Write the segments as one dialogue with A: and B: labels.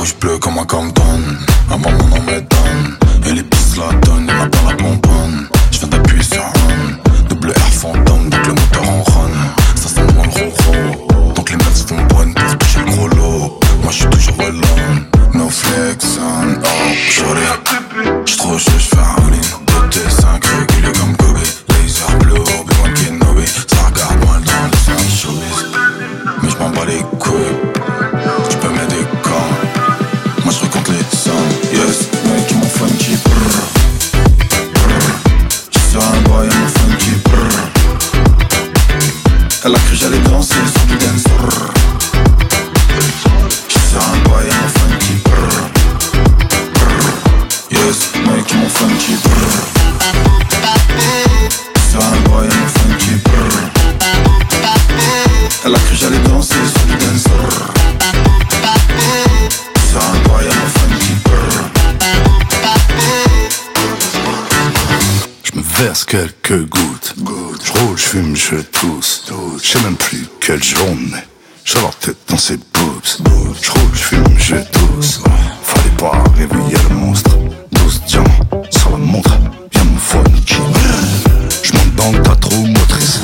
A: rouge bleu comme un Compton. Avant mon nom m'étonne. Et les pistes la donnent, y'en a pas la pomponne. Je viens d'appuyer sur un Double R fantôme, donc le moteur en run. Ça sent loin le roro. Donc les meufs font bonnes pour se toucher le gros lot. Moi j'suis toujours alone. No flex on, oh, j'suis trop chaud, j'fais un all
B: quelques gouttes. gouttes. Je roule, je fume, je tousse. Je sais même plus quelle journée. J'ai la tête dans ses boobs. Je roule, je fume, je tousse. Fallait pas réveiller le monstre. 12 diamants sur la montre. Y'a mon phone qui. Je monte dans ta roue motrice.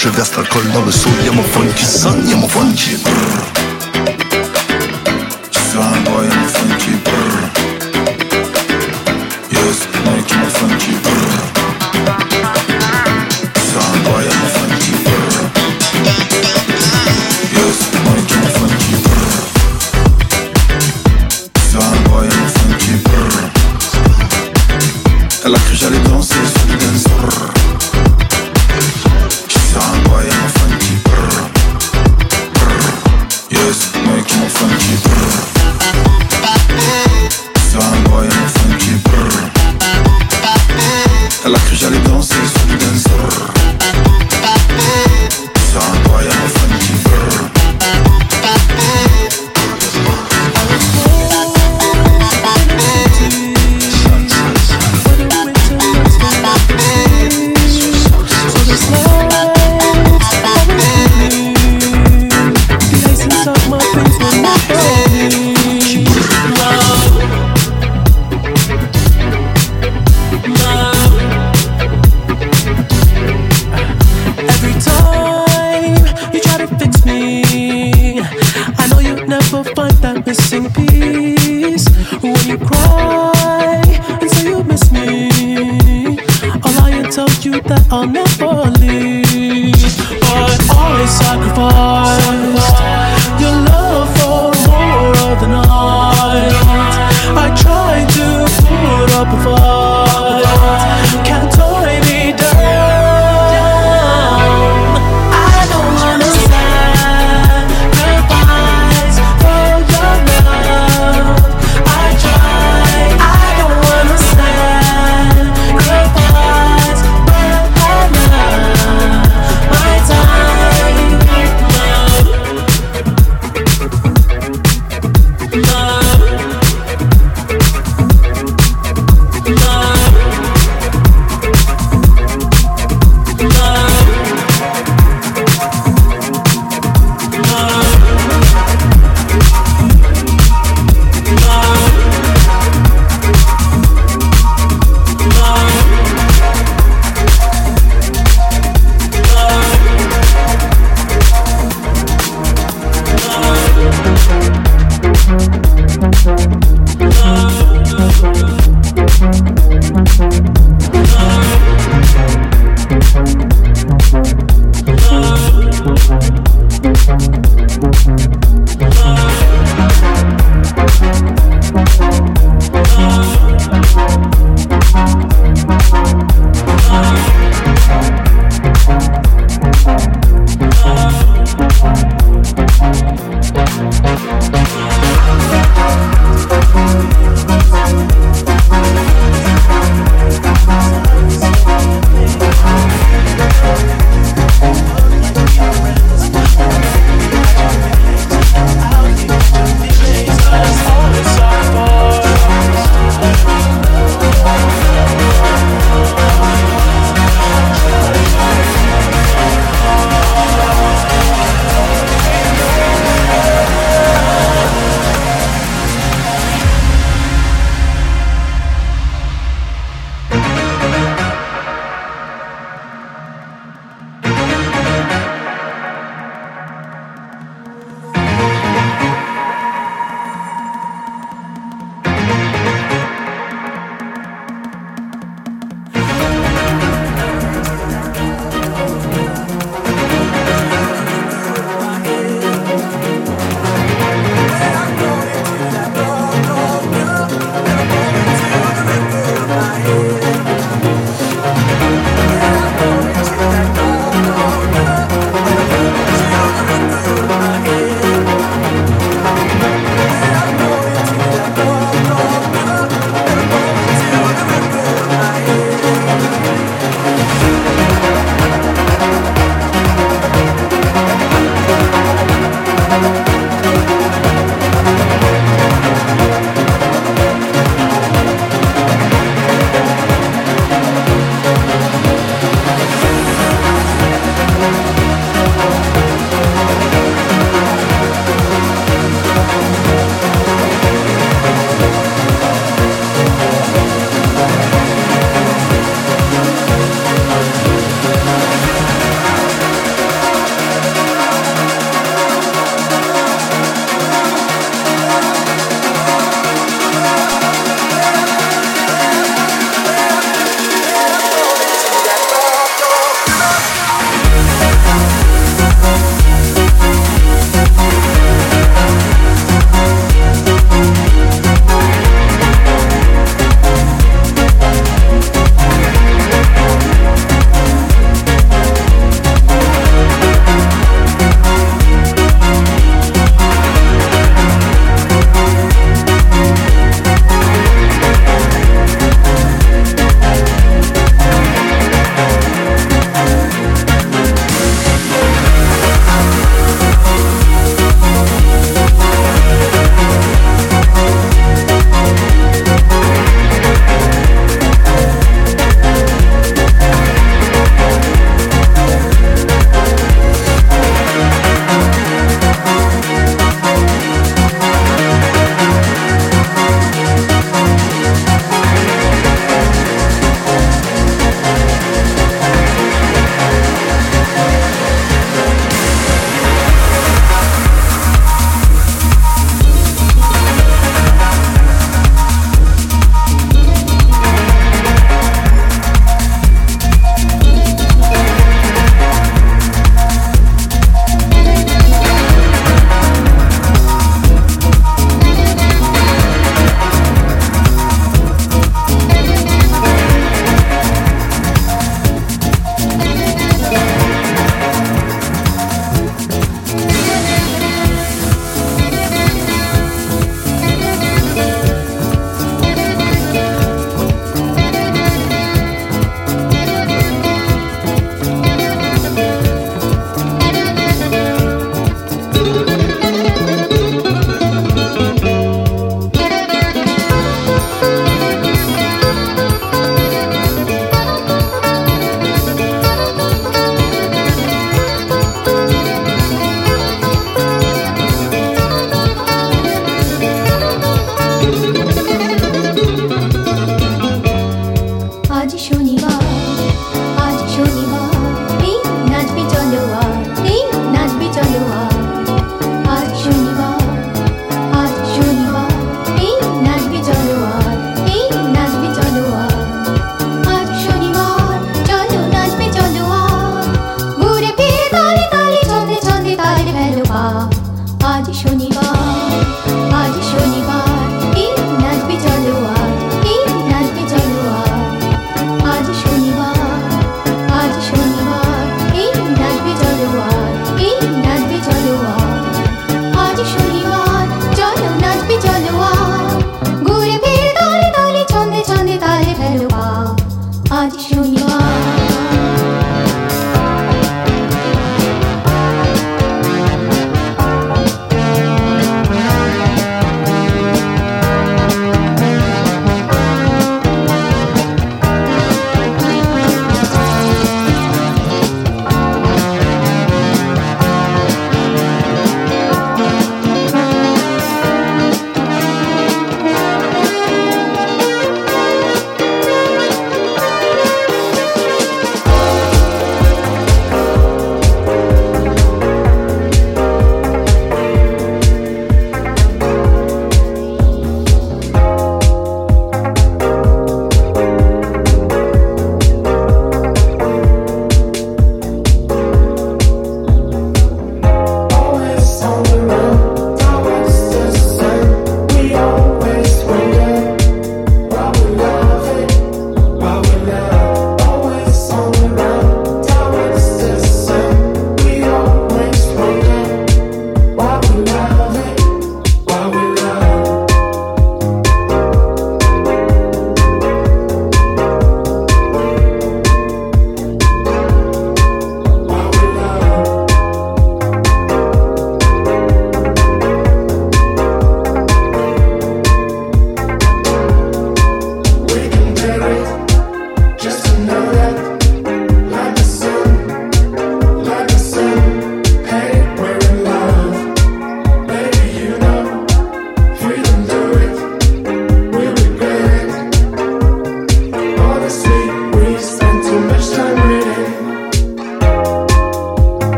B: Przygwiazdar kolnowy, sól, jamofonki, son, jamofonki brrr.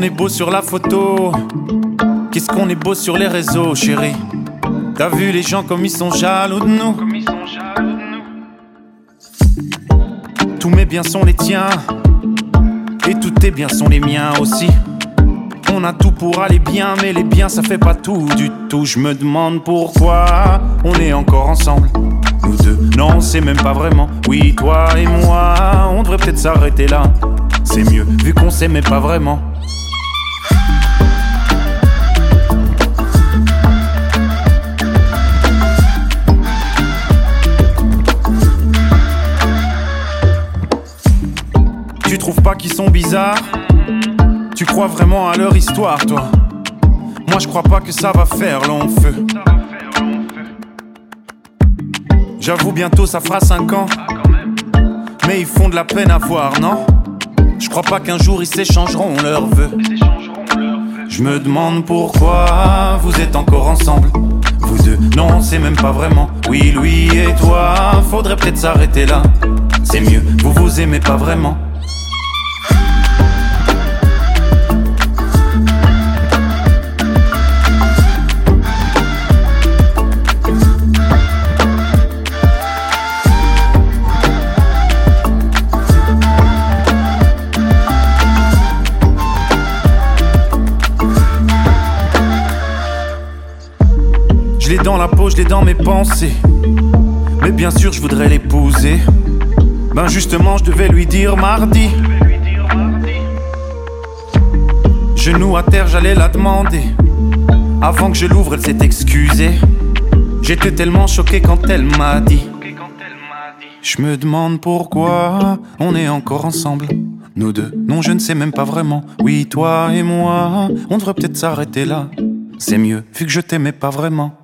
C: Qu'on est beau sur la photo? Qu'est-ce qu'on est beau sur les réseaux, chérie? T'as vu les gens comme ils sont jaloux de nous? Tous mes biens sont les tiens Et tous tes biens sont les miens aussi on a tout pour aller bien, mais les biens ça fait pas tout du tout. Je me demande pourquoi on est encore ensemble. Nous deux, non, c'est même pas vraiment. Oui, toi et moi, on devrait peut-être s'arrêter là. C'est mieux, vu qu'on s'aimait pas vraiment. Trouves pas qu'ils sont bizarres Tu crois vraiment à leur histoire, toi Moi, je crois pas que ça va faire long feu. J'avoue, bientôt ça fera 5 ans. Mais ils font de la peine à voir, non? Je crois pas qu'un jour ils s'échangeront leurs vœux. Je me demande pourquoi vous êtes encore ensemble. Vous deux, non, c'est même pas vraiment. Oui, lui et toi, faudrait peut-être s'arrêter là. C'est mieux, vous vous aimez pas vraiment. Je l'ai dans la peau, je l'ai dans mes pensées. Mais bien sûr, je voudrais l'épouser. Ben justement, je devais lui dire mardi. Genou à terre, j'allais la demander. Avant que je l'ouvre, elle s'est excusée. J'étais tellement choqué quand elle m'a dit. Je me demande pourquoi on est encore ensemble. Nous deux, non, je ne sais même pas vraiment. Oui, toi et moi, on devrait peut-être s'arrêter là. C'est mieux, vu que je t'aimais pas vraiment.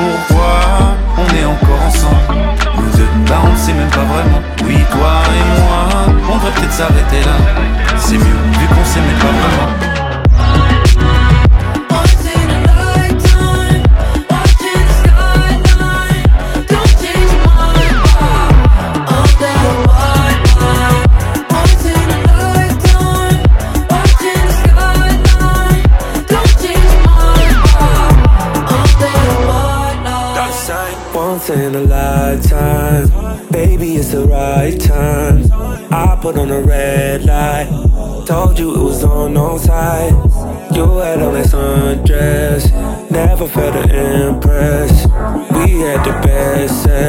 C: Pourquoi on est encore ensemble. Nous deux, là on ne sait même pas vraiment. Oui, toi et moi, on devrait peut-être s'arrêter là. C'est mieux, vu qu'on s'aimait pas vraiment.
D: Told you it was on no side. You had on that sundress, never felt impressed. We had the best sex,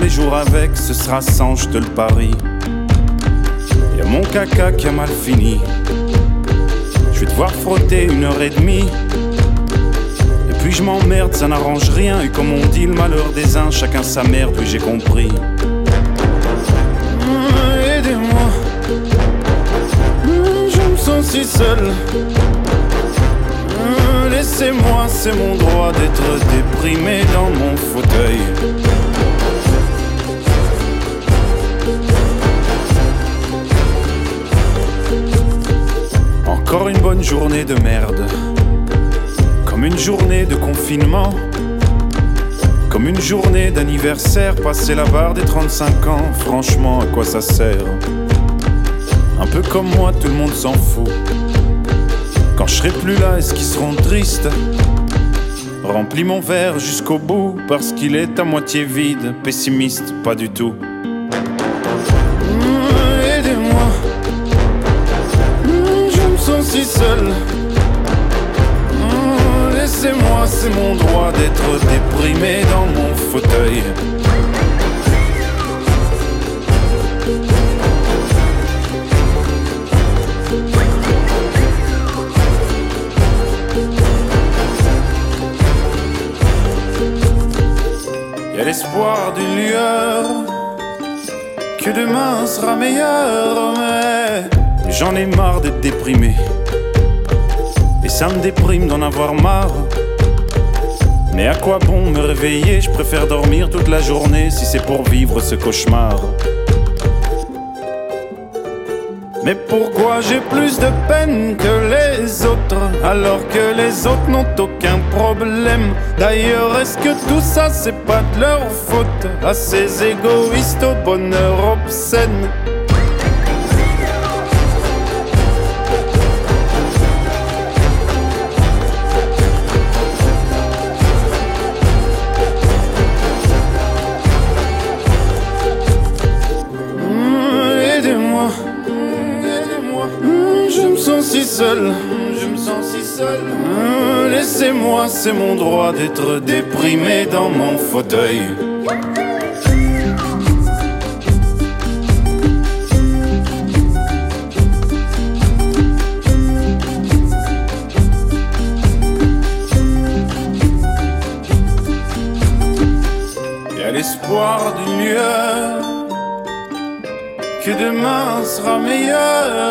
C: les jours avec, ce sera sans, je te le parie. Y a mon caca qui a mal fini. Je vais devoir frotter une heure et demie. Et puis je m'emmerde, ça n'arrange rien. Et comme on dit, le malheur des uns, chacun sa merde, oui j'ai compris. Mmh, Aidez-moi. Mmh, Je me sens si seul. Mmh, Laissez-moi, c'est mon droit d'être déprimé dans mon fauteuil. Encore une bonne journée de merde. Comme une journée de confinement. Comme une journée d'anniversaire, passer la barre des 35 ans, franchement, à quoi ça sert? Un peu comme moi, tout le monde s'en fout. Quand je serai plus là, est-ce qu'ils seront tristes? Remplis mon verre jusqu'au bout, parce qu'il est à moitié vide, pessimiste, pas du tout. Mmh, Laissez-moi, c'est mon droit d'être déprimé dans mon fauteuil. Y a l'espoir d'une lueur que demain sera meilleur, mais j'en ai marre d'être déprimé. Ça me déprime d'en avoir marre. Mais à quoi bon me réveiller? Je préfère dormir toute la journée si c'est pour vivre ce cauchemar. Mais pourquoi j'ai plus de peine que les autres alors que les autres n'ont aucun problème? D'ailleurs, est-ce que tout ça c'est pas de leur faute? À ces égoïstes au bonheur obscène c'est mon droit d'être déprimé dans mon fauteuil. Y a l'espoir d'une lueur que demain sera meilleur.